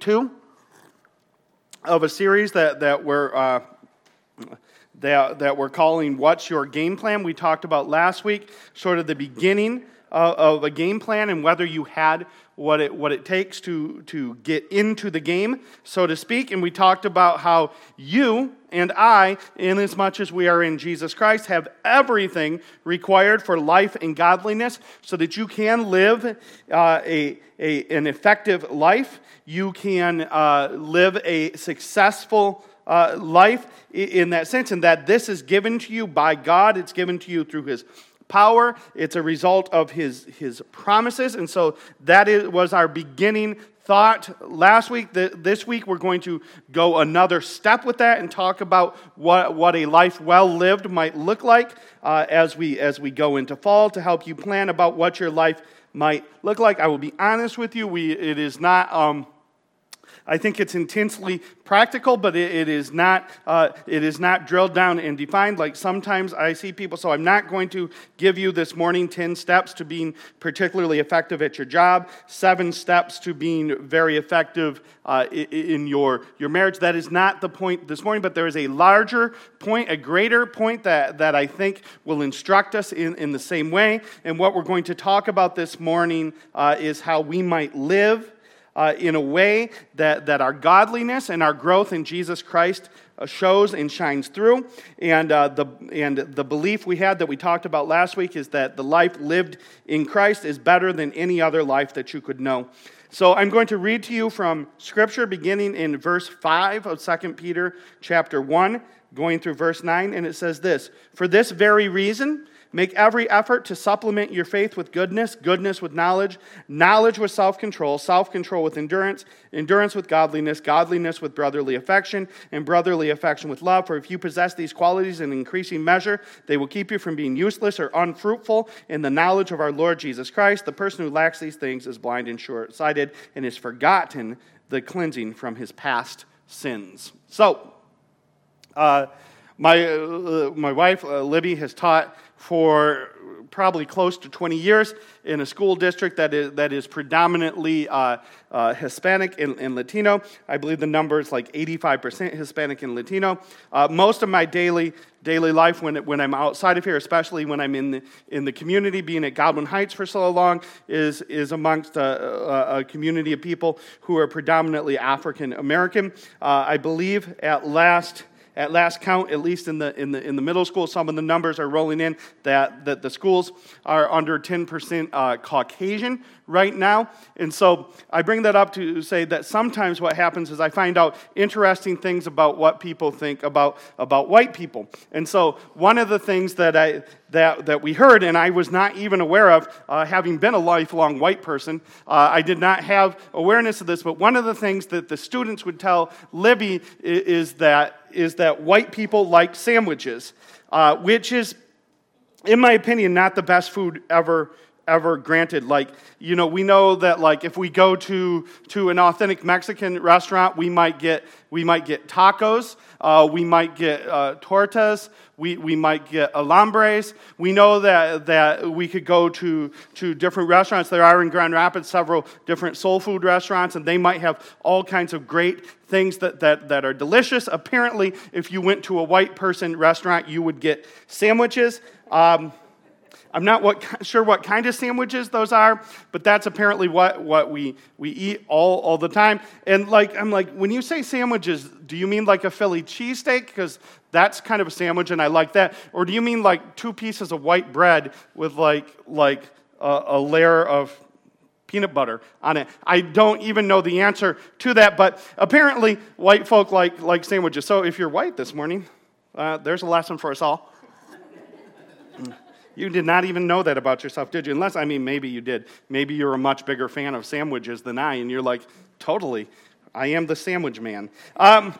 two of a series that, that we're. Uh, that, that we're calling What's Your Game Plan? We talked about last week, sort of the beginning of, of a game plan and whether you had what it, what it takes to, to get into the game, so to speak. And we talked about how you and I, in as much as we are in Jesus Christ, have everything required for life and godliness so that you can live uh, a, a, an effective life. You can uh, live a successful uh, life in that sense, and that this is given to you by God. It's given to you through His power. It's a result of his, his promises. And so that is, was our beginning thought last week. This week, we're going to go another step with that and talk about what, what a life well lived might look like uh, as, we, as we go into fall to help you plan about what your life might look like. I will be honest with you, we, it is not. Um, I think it's intensely practical, but it, it, is not, uh, it is not drilled down and defined like sometimes I see people. So I'm not going to give you this morning 10 steps to being particularly effective at your job, seven steps to being very effective uh, in your, your marriage. That is not the point this morning, but there is a larger point, a greater point that, that I think will instruct us in, in the same way. And what we're going to talk about this morning uh, is how we might live uh, in a way that, that our godliness and our growth in Jesus Christ uh, shows and shines through. And, uh, the, and the belief we had that we talked about last week is that the life lived in Christ is better than any other life that you could know. So I'm going to read to you from Scripture beginning in verse 5 of 2 Peter chapter 1, going through verse 9, and it says this For this very reason, Make every effort to supplement your faith with goodness, goodness with knowledge, knowledge with self control, self control with endurance, endurance with godliness, godliness with brotherly affection, and brotherly affection with love. For if you possess these qualities in increasing measure, they will keep you from being useless or unfruitful in the knowledge of our Lord Jesus Christ. The person who lacks these things is blind and short sighted and has forgotten the cleansing from his past sins. So, uh, my, uh, my wife, uh, Libby, has taught for probably close to 20 years in a school district that is, that is predominantly uh, uh, Hispanic and, and, Latino. I believe the number is like 85% Hispanic and Latino. Uh, most of my daily, daily life when, when I'm outside of here, especially when I'm in the, in the community, being at Godwin Heights for so long, is, is amongst a, a, a community of people who are predominantly African American. Uh, I believe at last at last count, at least in the, in the, in the middle school, some of the numbers are rolling in that, that the schools are under 10% uh, Caucasian right now. And so I bring that up to say that sometimes what happens is I find out interesting things about what people think about, about white people. And so one of the things that, I, that, that we heard, and I was not even aware of, uh, having been a lifelong white person, uh, I did not have awareness of this, but one of the things that the students would tell Libby is that is that white people like sandwiches, uh, which is, in my opinion, not the best food ever ever granted like you know we know that like if we go to to an authentic mexican restaurant we might get we might get tacos uh, we might get uh, tortas we, we might get alambres we know that that we could go to to different restaurants there are in grand rapids several different soul food restaurants and they might have all kinds of great things that, that, that are delicious. Apparently, if you went to a white person restaurant, you would get sandwiches. Um, I'm not what, sure what kind of sandwiches those are, but that's apparently what, what we, we eat all, all the time. And like, I'm like, when you say sandwiches, do you mean like a Philly cheesesteak? Because that's kind of a sandwich and I like that. Or do you mean like two pieces of white bread with like, like a, a layer of peanut butter on it. I don't even know the answer to that, but apparently white folk like, like sandwiches. So if you're white this morning, uh, there's a lesson for us all. You did not even know that about yourself, did you? Unless, I mean, maybe you did. Maybe you're a much bigger fan of sandwiches than I, and you're like, totally, I am the sandwich man. Um,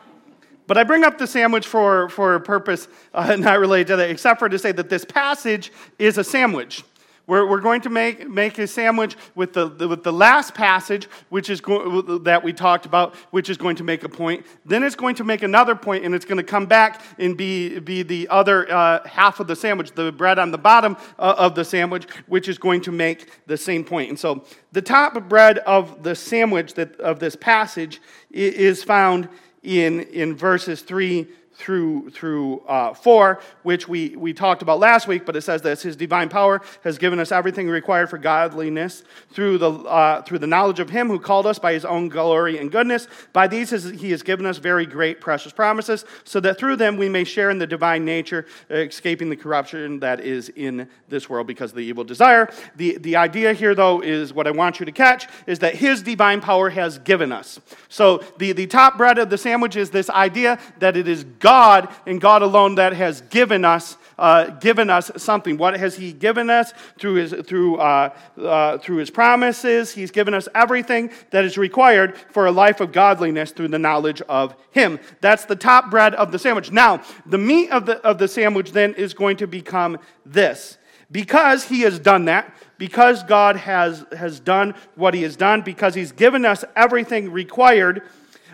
but I bring up the sandwich for, for a purpose uh, not related to that, except for to say that this passage is a sandwich We're, we're going to make, make a sandwich with the, with the last passage, which is go, that we talked about, which is going to make a point. Then it's going to make another point, and it's going to come back and be, be the other uh, half of the sandwich, the bread on the bottom uh, of the sandwich, which is going to make the same point. And so the top bread of the sandwich that, of this passage is found in, in verses 3 through, through uh, 4, which we, we talked about last week, but it says this His divine power has given us everything required for godliness through the, uh, through the knowledge of Him who called us by His own glory and goodness. By these He has given us very great, precious promises, so that through them we may share in the divine nature, escaping the corruption that is in this world because of the evil desire. The, the idea here, though, is what I want you to catch is that His divine power has given us. So the, the top bread of the sandwich is this idea that it is God God and God alone that has given us, uh, given us something. What has He given us through His, through, uh, uh, through his promises? He's given us everything that is required for a life of godliness through the knowledge of Him. That's the top bread of the sandwich. Now, the meat of the, of the sandwich then is going to become this. Because He has done that, because God has, has done what He has done, because He's given us everything required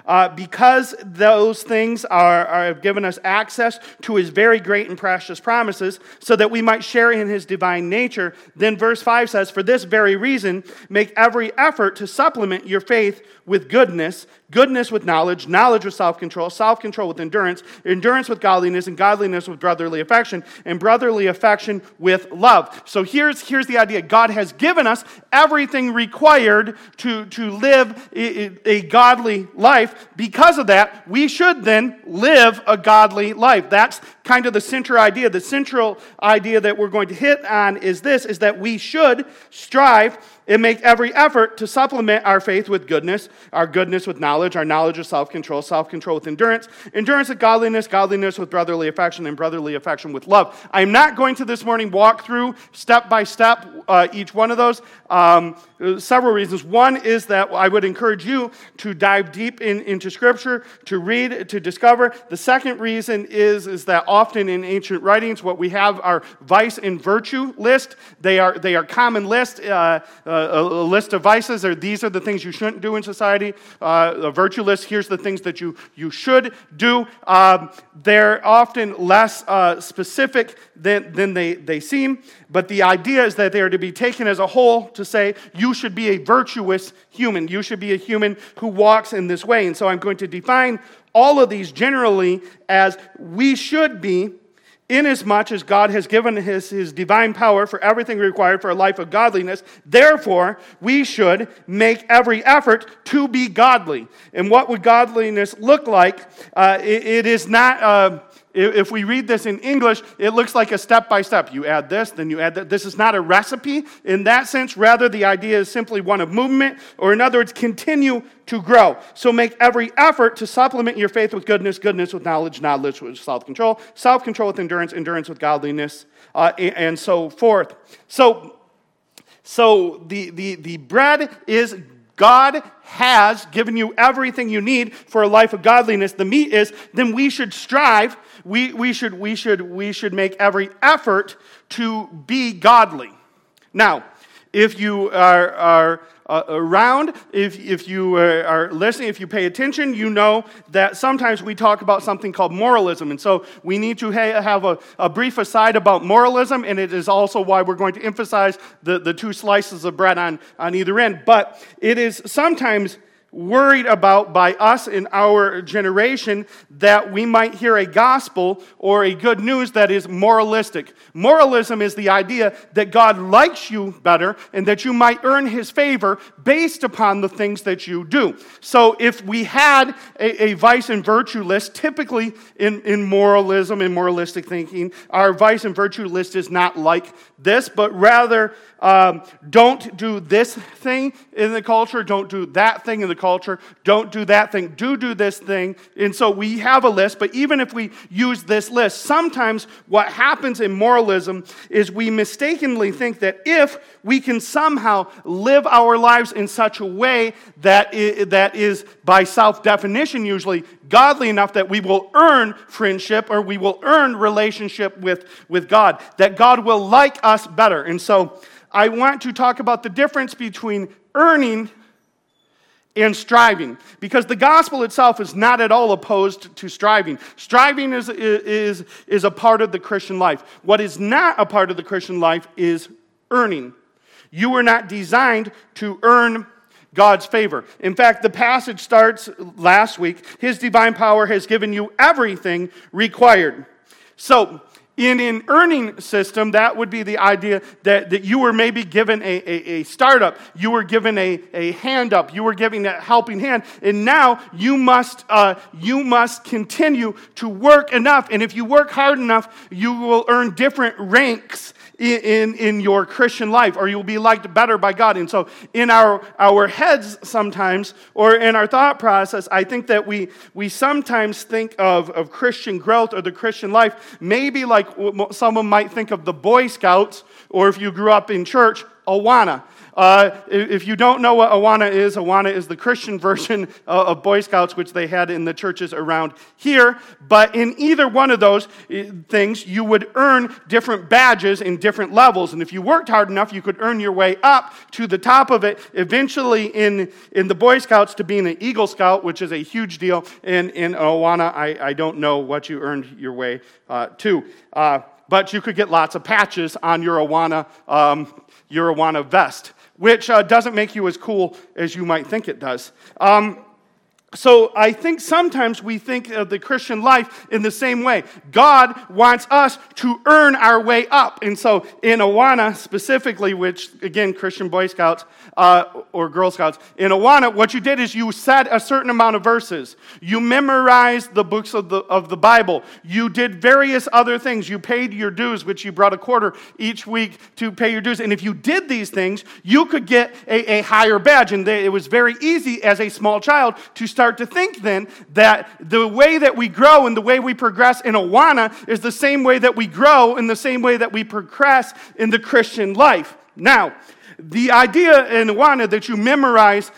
uh, because those things are, are, have given us access to his very great and precious promises, so that we might share in his divine nature. Then verse 5 says, For this very reason, make every effort to supplement your faith with goodness, goodness with knowledge, knowledge with self control, self control with endurance, endurance with godliness, and godliness with brotherly affection, and brotherly affection with love. So here's, here's the idea God has given us everything required to, to live a, a godly life. Because of that, we should then live a godly life. That's kind of the central idea. The central idea that we're going to hit on is this is that we should strive and make every effort to supplement our faith with goodness, our goodness with knowledge, our knowledge with self control, self control with endurance, endurance with godliness, godliness with brotherly affection, and brotherly affection with love. I'm not going to this morning walk through step by step uh, each one of those. Um, several reasons. One is that I would encourage you to dive deep in, into Scripture, to read, to discover. The second reason is, is that often in ancient writings, what we have are vice and virtue list. They are, they are common lists. Uh, uh, a, a, list of vices, or these are the things you shouldn't do in society. Uh, a virtue list, here's the things that you, you should do. Um, they're often less uh, specific than, than they, they seem, but the idea is that they are to be taken as a whole to say, you should be a virtuous human. You should be a human who walks in this way. And so I'm going to define all of these generally as we should be Inasmuch as God has given his, his divine power for everything required for a life of godliness, therefore, we should make every effort to be godly. And what would godliness look like? Uh, it, it is not. Uh, if we read this in English, it looks like a step by step. You add this, then you add that. This is not a recipe in that sense. Rather, the idea is simply one of movement, or in other words, continue to grow. So make every effort to supplement your faith with goodness, goodness with knowledge, knowledge with self control, self control with endurance, endurance with godliness, uh, and so forth. So, so the, the, the bread is God has given you everything you need for a life of godliness. The meat is, then we should strive. We, we, should, we, should, we should make every effort to be godly. Now, if you are, are uh, around, if, if you are listening, if you pay attention, you know that sometimes we talk about something called moralism. And so we need to ha- have a, a, brief aside about moralism, and it is also why we're going to emphasize the, the two slices of bread on, on either end. But it is sometimes worried about by us in our generation that we might hear a gospel or a good news that is moralistic. Moralism is the idea that God likes you better and that you might earn his favor based upon the things that you do. So if we had a, a vice and virtue list, typically in, in moralism and moralistic thinking, our vice and virtue list is not like this, but rather um, don't do this thing in the culture, don't do that thing in the culture, don't do that thing, do do this thing. And so we have a list, but even if we use this list, sometimes what happens in moralism is we mistakenly think that if we can somehow live our lives in such a way that is, that is by self definition usually godly enough that we will earn friendship or we will earn relationship with, with God, that God will like us better. And so I want to talk about the difference between earning and striving because the gospel itself is not at all opposed to striving. Striving is, is, is a part of the Christian life. What is not a part of the Christian life is earning. You were not designed to earn God's favor. In fact, the passage starts last week His divine power has given you everything required. So, in an earning system, that would be the idea that, that you were maybe given a, a, a, startup, you were given a, a hand up, you were given a helping hand, and now you must, uh, you must continue to work enough. And if you work hard enough, you will earn different ranks in, in your Christian life, or you'll be liked better by God. And so, in our, our heads sometimes, or in our thought process, I think that we, we sometimes think of, of Christian growth or the Christian life, maybe like someone might think of the Boy Scouts, or if you grew up in church, Awana. Uh, if you don't know what Awana is, Awana is the Christian version of Boy Scouts, which they had in the churches around here. But in either one of those eh, things, you would earn different badges in different levels. And if you worked hard enough, you could earn your way up to the top of it, eventually in, in the Boy Scouts to being an Eagle Scout, which is a huge deal. In, in Awana, I, I don't know what you earned your way uh, to. Uh, but you could get lots of patches on your Awana, um, your vest which uh, doesn't make you as cool as you might think it does. Um, so I think sometimes we think of the Christian life in the same way. God wants us to earn our way up. And so in Awana specifically, which again, Christian Boy Scouts uh, or Girl Scouts, in Awana, what you did is you said a certain amount of verses. You memorized the books of the, of the Bible. You did various other things. You paid your dues, which you brought a quarter each week to pay your dues. And if you did these things, you could get a, a higher badge. And they, it was very easy as a small child to start to think then that the way that we grow and the way we progress in Awana is the same way that we grow in the same way that we progress in the Christian life. Now, the idea in Awana that you memorize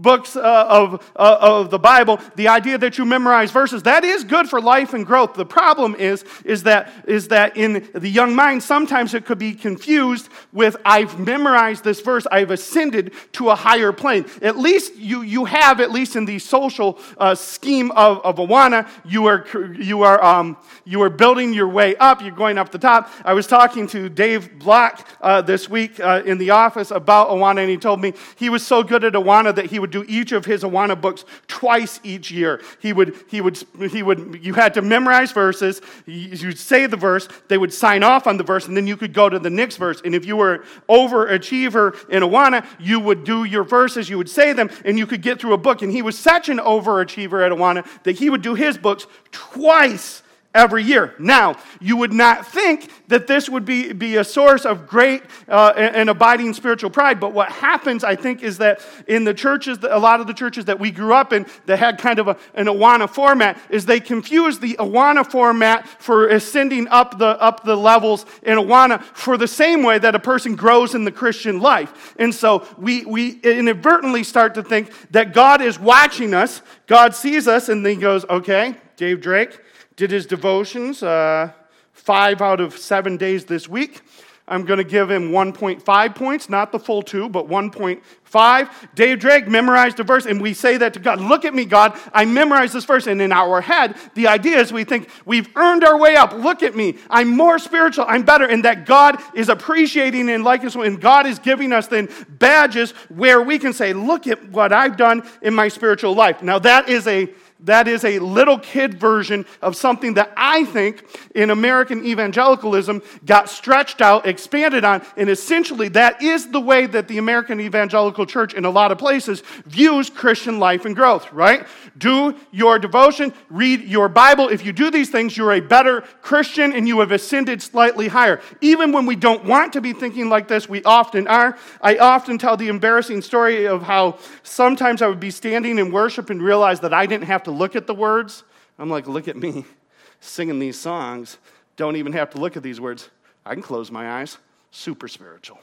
books uh, of, uh, of the Bible, the idea that you memorize verses, that is good for life and growth. The problem is, is, that, is that in the young mind, sometimes it could be confused with, I've memorized this verse, I've ascended to a higher plane. At least you, you have, at least in the social uh, scheme of, of Awana, you are, you, are, um, you are building your way up, you're going up the top. I was talking to Dave Black uh, this week uh, in the office about Awana, and he told me he was so good at Awana that he would do each of his Awana books twice each year. He would, he would, he would, you had to memorize verses, you'd say the verse, they would sign off on the verse, and then you could go to the next verse. And if you were an overachiever in Awana, you would do your verses, you would say them, and you could get through a book. And he was such an overachiever at Awana that he would do his books twice every year. Now, you would not think that this would be, be a source of great uh, and abiding spiritual pride, but what happens, I think, is that in the churches, a lot of the churches that we grew up in that had kind of a, an Awana format, is they confuse the Awana format for ascending up the, up the levels in Awana for the same way that a person grows in the Christian life. And so we, we inadvertently start to think that God is watching us, God sees us, and then he goes, okay, Dave Drake, did his devotions uh, five out of seven days this week. I'm going to give him 1.5 points, not the full two, but 1.5. Dave Drake memorized a verse, and we say that to God Look at me, God, I memorized this verse. And in our head, the idea is we think we've earned our way up. Look at me, I'm more spiritual, I'm better. And that God is appreciating and liking us, and God is giving us then badges where we can say, Look at what I've done in my spiritual life. Now, that is a that is a little kid version of something that I think in American evangelicalism got stretched out, expanded on, and essentially that is the way that the American evangelical church in a lot of places views Christian life and growth, right? Do your devotion, read your Bible. If you do these things, you're a better Christian and you have ascended slightly higher. Even when we don't want to be thinking like this, we often are. I often tell the embarrassing story of how sometimes I would be standing in worship and realize that I didn't have to to look at the words. I'm like, look at me singing these songs. Don't even have to look at these words. I can close my eyes. Super spiritual.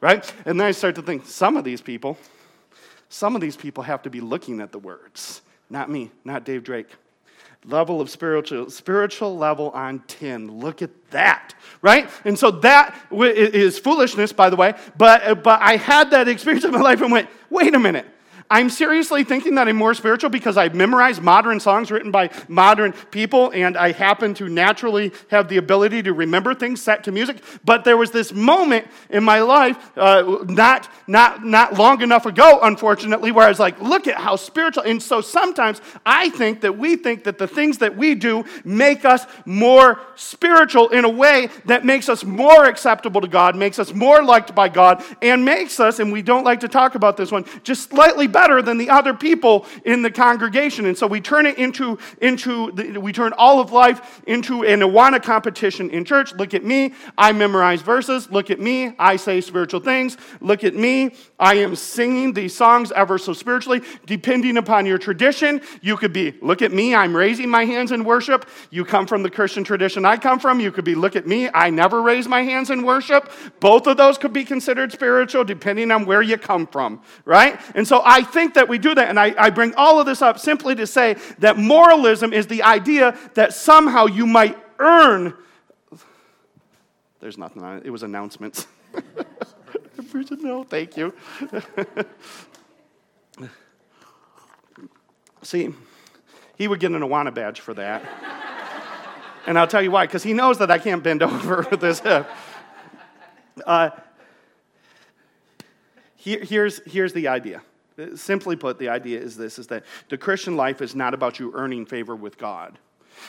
Right? And then I start to think some of these people, some of these people have to be looking at the words. Not me, not Dave Drake. level of spiritual spiritual level on 10 look at that right and so that is foolishness by the way but but i had that experience in my life and went wait a minute I'm seriously thinking that I'm more spiritual because I've memorized modern songs written by modern people and I happen to naturally have the ability to remember things set to music. But there was this moment in my life, uh, not, not, not long enough ago, unfortunately, where I was like, look at how spiritual. And so sometimes I think that we think that the things that we do make us more spiritual in a way that makes us more acceptable to God, makes us more liked by God, and makes us, and we don't like to talk about this one, just slightly better better than the other people in the congregation. And so we turn it into, into the, we turn all of life into an Awana competition in church. Look at me, I memorize verses. Look at me, I say spiritual things. Look at me, I am singing these songs ever so spiritually. Depending upon your tradition, you could be, look at me, I'm raising my hands in worship. You come from the Christian tradition I come from. You could be, look at me, I never raise my hands in worship. Both of those could be considered spiritual depending on where you come from, right? And so I think that we do that. And I, I bring all of this up simply to say that moralism is the idea that somehow you might earn. There's nothing on it, it was announcements. no, thank you. See, he would get an Awana badge for that. and I'll tell you why, because he knows that I can't bend over with this hip. Uh, here, here's, here's the idea Simply put, the idea is this is that the Christian life is not about you earning favor with God.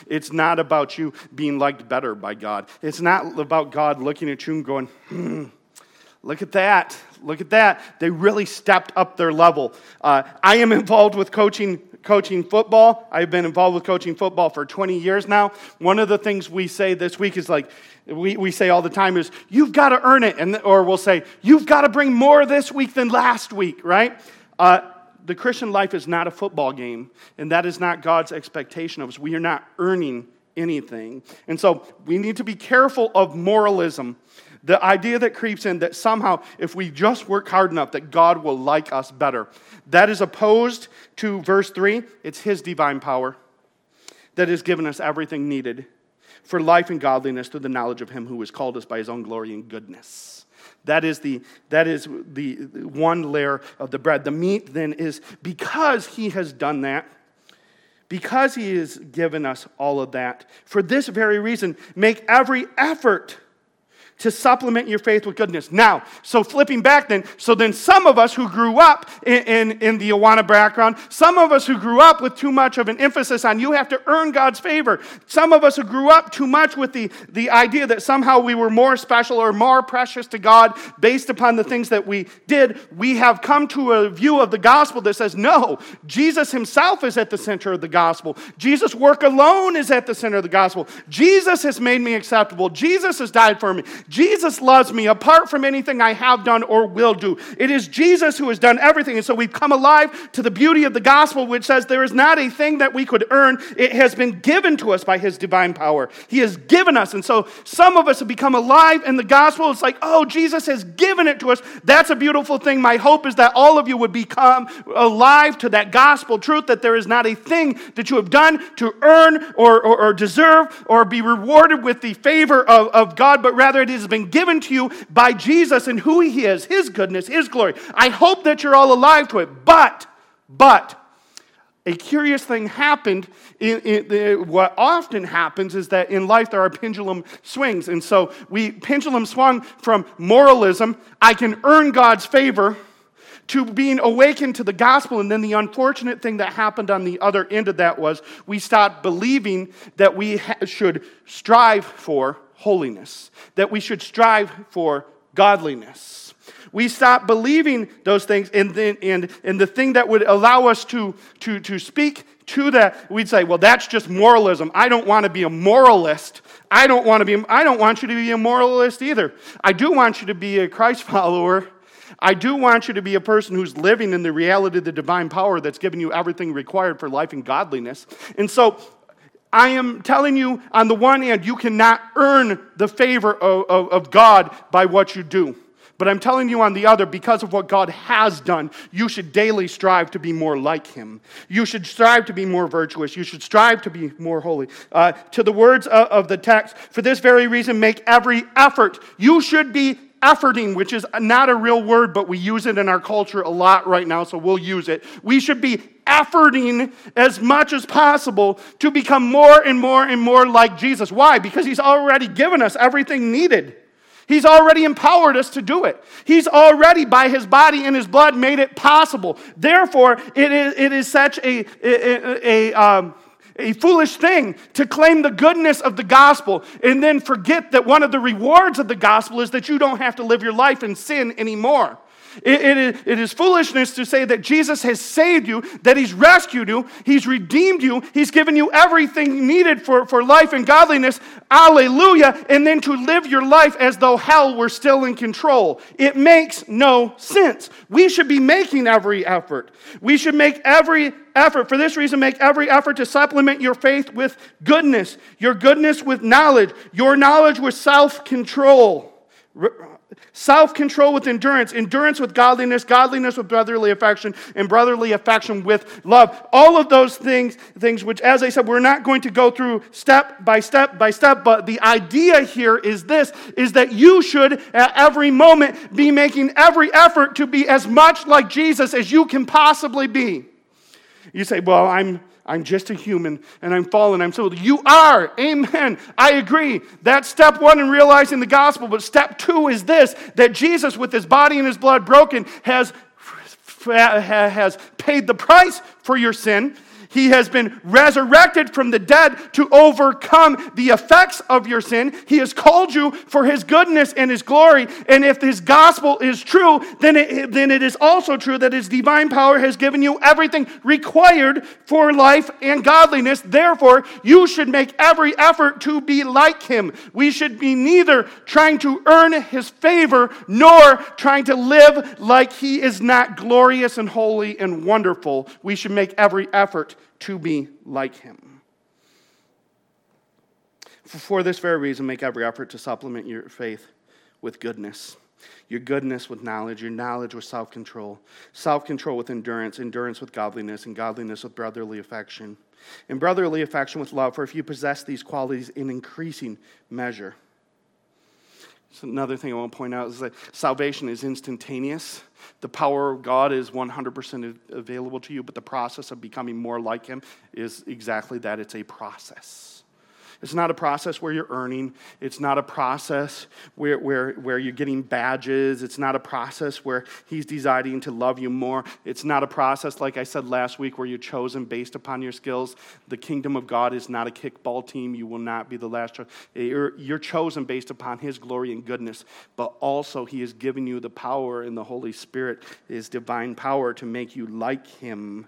It's not about you being liked better by God. It's not about God looking at you and going, hmm, look at that. Look at that. They really stepped up their level. Uh, I am involved with coaching coaching football. I've been involved with coaching football for 20 years now. One of the things we say this week is like, we, we say all the time is, you've got to earn it. And, or we'll say, you've got to bring more this week than last week, right? Uh, the Christian life is not a football game, and that is not God's expectation of us. We are not earning anything. And so we need to be careful of moralism. The idea that creeps in that somehow, if we just work hard enough, that God will like us better. That is opposed to verse 3. It's His divine power that has given us everything needed for life and godliness through the knowledge of Him who has called us by His own glory and goodness. That is the, that is the one layer of the bread. The meat then is because he has done that, because he has given us all of that, for this very reason, make every effort to supplement your faith with goodness. Now, so flipping back then, so then some of us who grew up in, in, in, the Awana background, some of us who grew up with too much of an emphasis on you have to earn God's favor, some of us who grew up too much with the, the idea that somehow we were more special or more precious to God based upon the things that we did, we have come to a view of the gospel that says, no, Jesus himself is at the center of the gospel. Jesus' work alone is at the center of the gospel. Jesus has made me acceptable. Jesus has died for me. Jesus loves me apart from anything I have done or will do. It is Jesus who has done everything. And so we've come alive to the beauty of the gospel, which says there is not a thing that we could earn. It has been given to us by his divine power. He has given us. And so some of us have become alive in the gospel. It's like, oh, Jesus has given it to us. That's a beautiful thing. My hope is that all of you would become alive to that gospel truth that there is not a thing that you have done to earn or, or, or deserve or be rewarded with the favor of, of God, but rather has been given to you by Jesus and who He is, His goodness, His glory. I hope that you're all alive to it. But, but, a curious thing happened. In, in, in, what often happens is that in life there are pendulum swings. And so we pendulum swung from moralism, I can earn God's favor, to being awakened to the gospel. And then the unfortunate thing that happened on the other end of that was we stopped believing that we ha- should strive for holiness, that we should strive for godliness. We stop believing those things, and, then, and, and the thing that would allow us to, to, to speak to that, we'd say, well, that's just moralism. I don't want to be a moralist. I don't want to be, I don't want you to be a moralist either. I do want you to be a Christ follower. I do want you to be a person who's living in the reality of the divine power that's given you everything required for life and godliness. And so I am telling you, on the one hand, you cannot earn the favor of, of, of God by what you do. But I'm telling you on the other, because of what God has done, you should daily strive to be more like Him. You should strive to be more virtuous. You should strive to be more holy. Uh, to the words of, of the text, for this very reason, make every effort. You should be efforting, which is not a real word, but we use it in our culture a lot right now, so we'll use it. We should be efforting as much as possible to become more and more and more like Jesus. Why? Because He's already given us everything needed. He's already empowered us to do it. He's already, by his body and his blood, made it possible. Therefore, it is, it is such a, a, a, um, a foolish thing to claim the goodness of the gospel and then forget that one of the rewards of the gospel is that you don't have to live your life in sin anymore. It, it, it is foolishness to say that Jesus has saved you, that He's rescued you, He's redeemed you, He's given you everything needed for, for life and godliness. Alleluia. And then to live your life as though hell were still in control. It makes no sense. We should be making every effort. We should make every effort. For this reason, make every effort to supplement your faith with goodness, your goodness with knowledge, your knowledge with self control Self control with endurance, endurance with godliness, godliness with brotherly affection, and brotherly affection with love. All of those things, things which, as I said, we're not going to go through step by step by step, but the idea here is this is that you should at every moment be making every effort to be as much like Jesus as you can possibly be. You say, Well, I'm I'm just a human and I'm fallen. I'm so. You are. Amen. I agree. That's step one in realizing the gospel. But step two is this that Jesus, with his body and his blood broken, has, has paid the price for your sin he has been resurrected from the dead to overcome the effects of your sin. He has called you for His goodness and His glory. And if His gospel is true, then it, then it is also true that His divine power has given you everything required for life and godliness. Therefore, you should make every effort to be like Him. We should be neither trying to earn His favor nor trying to live like He is not glorious and holy and wonderful. We should make every effort to be like him. For this very reason, make every effort to supplement your faith with goodness. Your goodness with knowledge, your knowledge with self control, self control with endurance, endurance with godliness, and godliness with brotherly affection, and brotherly affection with love. For if you possess these qualities in increasing measure, so another thing I want to point out is that salvation is instantaneous. The power of God is 100% available to you, but the process of becoming more like Him is exactly that it's a process. It's not a process where you're earning. It's not a process where, where, where you're getting badges. It's not a process where He's deciding to love you more. It's not a process, like I said last week, where you're chosen based upon your skills. The kingdom of God is not a kickball team. You will not be the last. You're, you're chosen based upon His glory and goodness, but also He has given you the power in the Holy Spirit, His divine power to make you like Him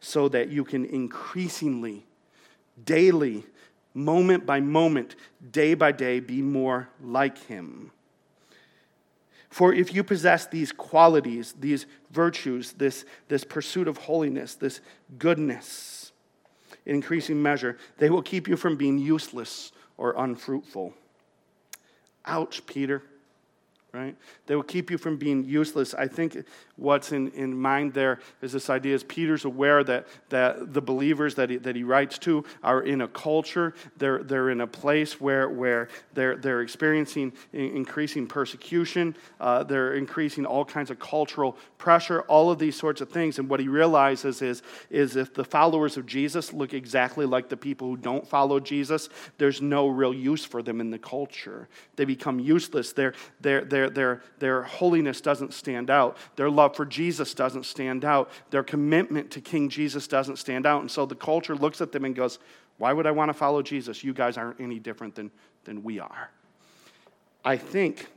so that you can increasingly, daily, moment by moment, day by day, be more like him. For if you possess these qualities, these virtues, this, this pursuit of holiness, this goodness, in increasing measure, they will keep you from being useless or unfruitful. Ouch, Peter right? They will keep you from being useless. I think what's in, in mind there is this idea is Peter's aware that, that the believers that he, that he writes to are in a culture, they're, they're in a place where, where they're, they're experiencing increasing persecution, uh, they're increasing all kinds of cultural pressure, all of these sorts of things. And what he realizes is, is if the followers of Jesus look exactly like the people who don't follow Jesus, there's no real use for them in the culture. They become useless. They're, they're, they're their, their, holiness doesn't stand out. Their love for Jesus doesn't stand out. Their commitment to King Jesus doesn't stand out. And so the culture looks at them and goes, Why would I want to follow Jesus? You guys aren't any different than, than we are. I think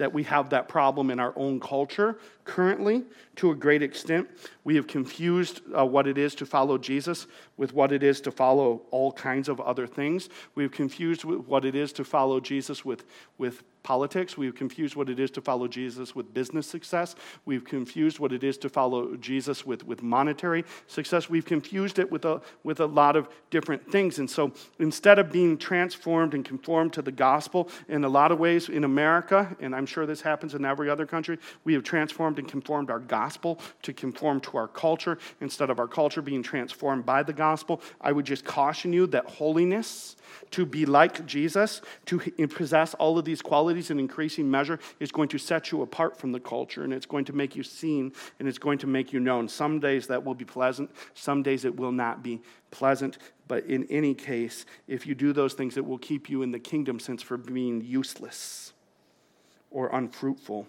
that we have that problem in our own culture currently to a great extent. We have confused uh, what it is to follow Jesus with what it is to follow all kinds of other things. We've confused what it is to follow Jesus with, with politics. We've confused what it is to follow Jesus with business success. We've confused what it is to follow Jesus with, with monetary success. We've confused it with a, with a lot of different things. And so instead of being transformed and conformed to the gospel in a lot of ways in America, and I'm sure this happens in every other country, we have transformed and conformed our gospel to conform to our culture instead of our culture being transformed by the gospel. I would just caution you that holiness to be like Jesus, to possess all of these qualities in increasing measure, is going to set you apart from the culture and it's going to make you seen and it's going to make you known. Some days that will be pleasant, some days it will not be pleasant. But in any case, if you do those things, it will keep you in the kingdom sense for being useless or unfruitful.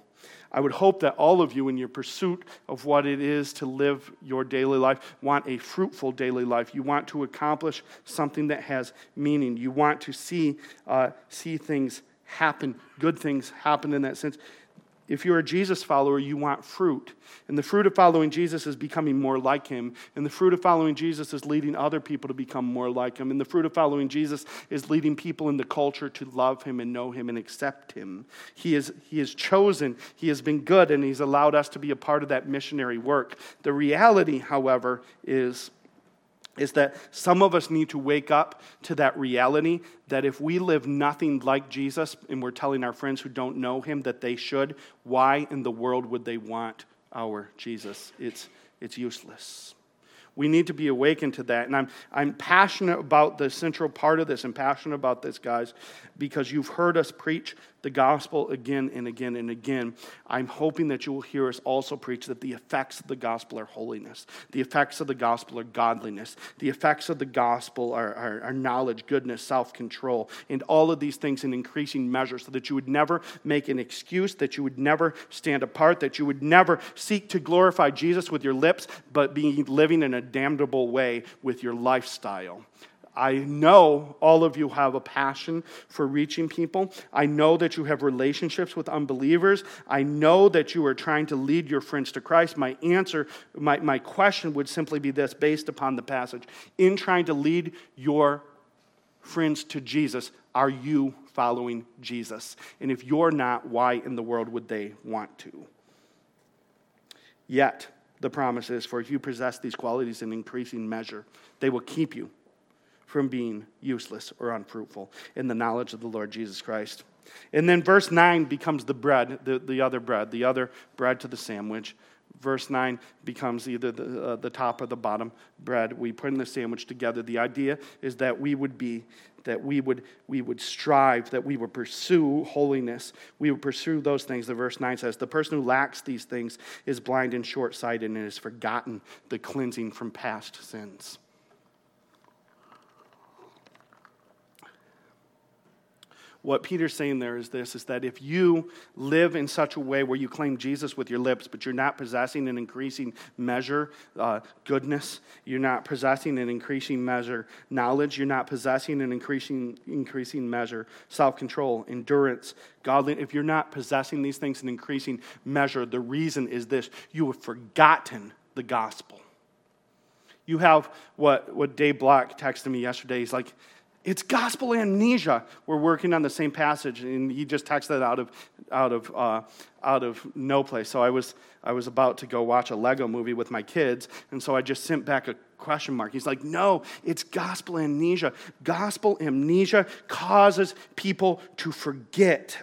I would hope that all of you, in your pursuit of what it is to live your daily life, want a fruitful daily life. You want to accomplish something that has meaning. You want to see, uh, see things happen, good things happen in that sense. If you're a Jesus follower, you want fruit. And the fruit of following Jesus is becoming more like him. And the fruit of following Jesus is leading other people to become more like him. And the fruit of following Jesus is leading people in the culture to love him and know him and accept him. He is, he is chosen, he has been good, and he's allowed us to be a part of that missionary work. The reality, however, is is that some of us need to wake up to that reality that if we live nothing like Jesus and we're telling our friends who don't know him that they should, why in the world would they want our Jesus? It's, it's useless. We need to be awakened to that. And I'm, I'm passionate about the central part of this. I'm passionate about this, guys, because you've heard us preach the gospel again and again and again. I'm hoping that you will hear us also preach that the effects of the gospel are holiness, the effects of the gospel are godliness, the effects of the gospel are, are, are knowledge, goodness, self control, and all of these things in increasing measure so that you would never make an excuse, that you would never stand apart, that you would never seek to glorify Jesus with your lips, but be living in a damnable way with your lifestyle. I know all of you have a passion for reaching people. I know that you have relationships with unbelievers. I know that you are trying to lead your friends to Christ. My answer, my, my question would simply be this based upon the passage. In trying to lead your friends to Jesus, are you following Jesus? And if you're not, why in the world would they want to? Yet, the promise is for if you possess these qualities in increasing measure, they will keep you from being useless or unfruitful in the knowledge of the Lord Jesus Christ. And then verse 9 becomes the bread, the, the other bread, the other bread to the sandwich. Verse 9 becomes either the, uh, the top or the bottom bread. We put in the sandwich together. The idea is that we would be, that we would, we would strive, that we would pursue holiness. We would pursue those things. The verse 9 says, The person who lacks these things is blind and short sighted and has forgotten the cleansing from past sins. What Peter's saying there is this is that if you live in such a way where you claim Jesus with your lips, but you're not possessing an increasing measure uh, goodness, you're not possessing an increasing measure knowledge, you're not possessing an increasing, increasing measure self control, endurance, godly, if you're not possessing these things in increasing measure, the reason is this you have forgotten the gospel. You have what, what Dave Block texted me yesterday. He's like, it's gospel amnesia. We're working on the same passage, and he just texted out of, out of, uh, out of no place. So I was, I was about to go watch a Lego movie with my kids, and so I just sent back a question mark. He's like, no, it's gospel amnesia. Gospel amnesia causes people to forget.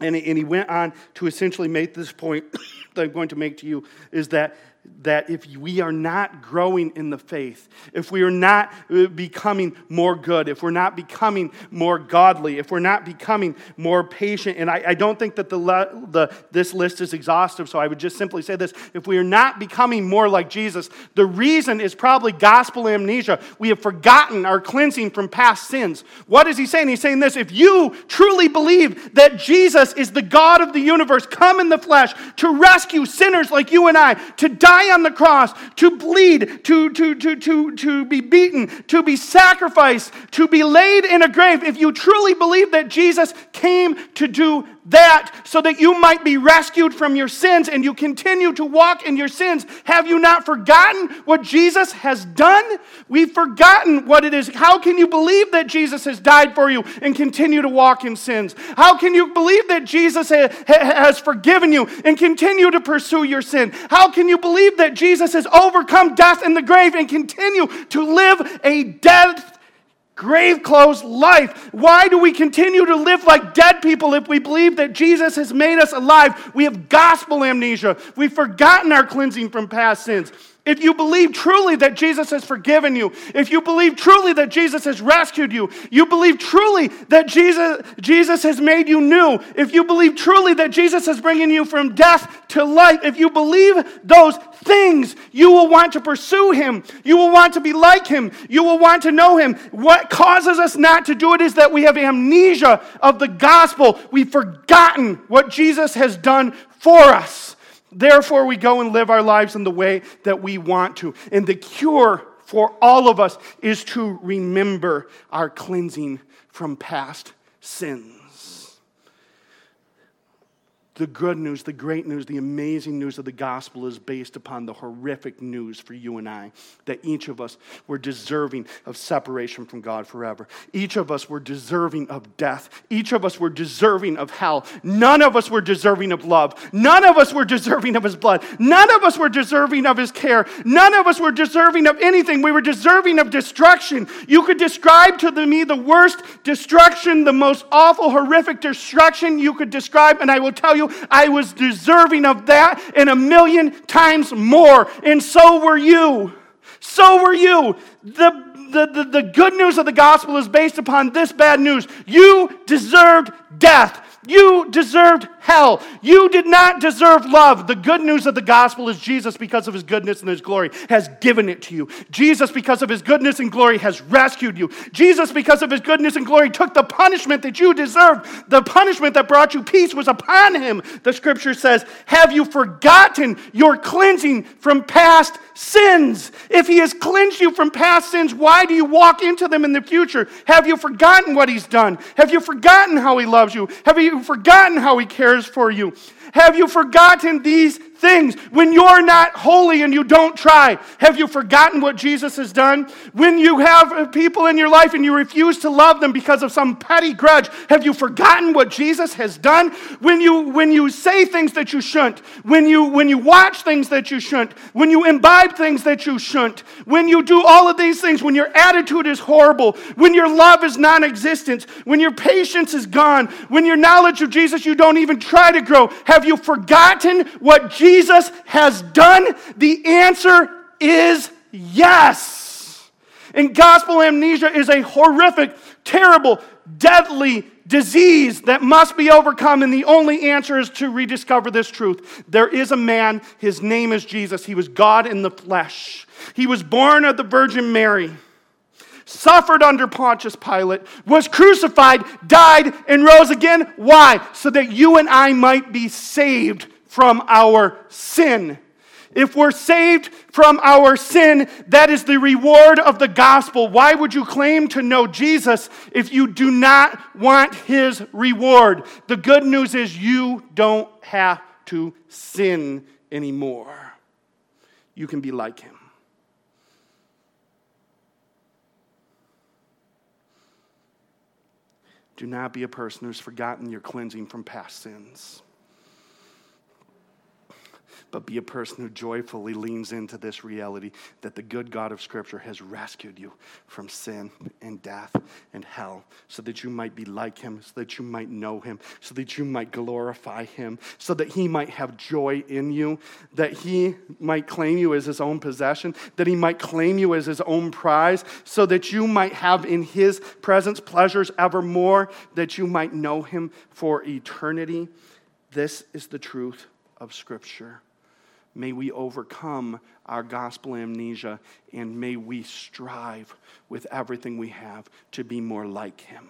And, and he went on to essentially make this point that I'm going to make to you is that that if we are not growing in the faith, if we are not uh, becoming more good, if we're not becoming more godly, if we're not becoming more patient, and I, I don't think that the, the, this list is exhaustive, so I would just simply say this if we are not becoming more like Jesus, the reason is probably gospel amnesia. We have forgotten our cleansing from past sins. What is he saying? He's saying this if you truly believe that Jesus is the God of the universe, come in the flesh to rescue sinners like you and I, to die die on the cross, to bleed, to, to, to, to, to be beaten, to be sacrificed, to be laid in a grave, if you truly believe that Jesus came to do that so that you might be rescued from your sins and you continue to walk in your sins. Have you not forgotten what Jesus has done? We've forgotten what it is. How can you believe that Jesus has died for you and continue to walk in sins? How can you believe that Jesus has forgiven you and continue to pursue your sin? How can you believe that Jesus has overcome death in the grave and continue to live a death grave clothes life. Why do we continue to live like dead people if we believe that Jesus has made us alive? We have gospel amnesia. We've forgotten our cleansing from past sins. If you believe truly that Jesus has forgiven you, if you believe truly that Jesus has rescued you, you believe truly that Jesus, Jesus has made you new, if you believe truly that Jesus is bringing you from death to life, if you believe those things, you will want to pursue him. You will want to be like him. You will want to know him. What causes us not to do it is that we have amnesia of the gospel. We've forgotten what Jesus has done for us. Therefore, we go and live our lives in the way that we want to. And the cure for all of us is to remember our cleansing from past sins the good news, the great news, the amazing news of the gospel is based upon the horrific news for you and I that each of us were deserving of separation from God forever. Each of us were deserving of death. Each of us were deserving of hell. None of us were deserving of love. None of us were deserving of his blood. None of us were deserving of his care. None of us were deserving of anything. We were deserving of destruction. You could describe to me the worst destruction, the most awful, horrific destruction you could describe, and I will tell you I was deserving of that and a million times more. And so were you. So were you. The, the, the, the good news of the gospel is based upon this bad news. You deserved death. You deserved hell. You did not deserve love. The good news of the gospel is Jesus, because of his goodness and his glory, has given it to you. Jesus, because of his goodness and glory, has rescued you. Jesus, because of his goodness and glory, took the punishment that you deserved. The punishment that brought you peace was upon him. The scripture says, Have you forgotten your cleansing from past sins? If he has cleansed you from past sins, why do you walk into them in the future? Have you forgotten what he's done? Have you forgotten how he loves you? Have you forgotten how he cares? for you. Have you forgotten these things when you're not holy and you don't try? Have you forgotten what Jesus has done? When you have people in your life and you refuse to love them because of some petty grudge, have you forgotten what Jesus has done? When you when you say things that you shouldn't, when you when you watch things that you shouldn't, when you imbibe things that you shouldn't, when you do all of these things, when your attitude is horrible, when your love is non-existent, when your patience is gone, when your knowledge of Jesus you don't even try to grow, have you forgotten what Jesus Jesus has done? The answer is yes. And gospel amnesia is a horrific, terrible, deadly disease that must be overcome. And the only answer is to rediscover this truth. There is a man, his name is Jesus. He was God in the flesh. He was born of the Virgin Mary suffered under Pontius Pilate, was crucified, died, and rose again. Why? So that you and I might be saved from our sin. If we're saved from our sin, that is the reward of the gospel. Why would you claim to know Jesus if you do not want his reward? The good news is you don't have to sin anymore. You can be like him. Do not be a person who's forgotten your cleansing from past sins but be a person who joyfully leans into this reality that the good God of Scripture has rescued you from sin and death and hell so that you might be like Him, so that you might know Him, so that you might glorify Him, so that He might have joy in you, that He might claim you as His own possession, that He might claim you as His own prize, so that you might have in His presence pleasures evermore, that you might know Him for eternity. This is the truth of Scripture. May we overcome our gospel amnesia and may we strive with everything we have to be more like him.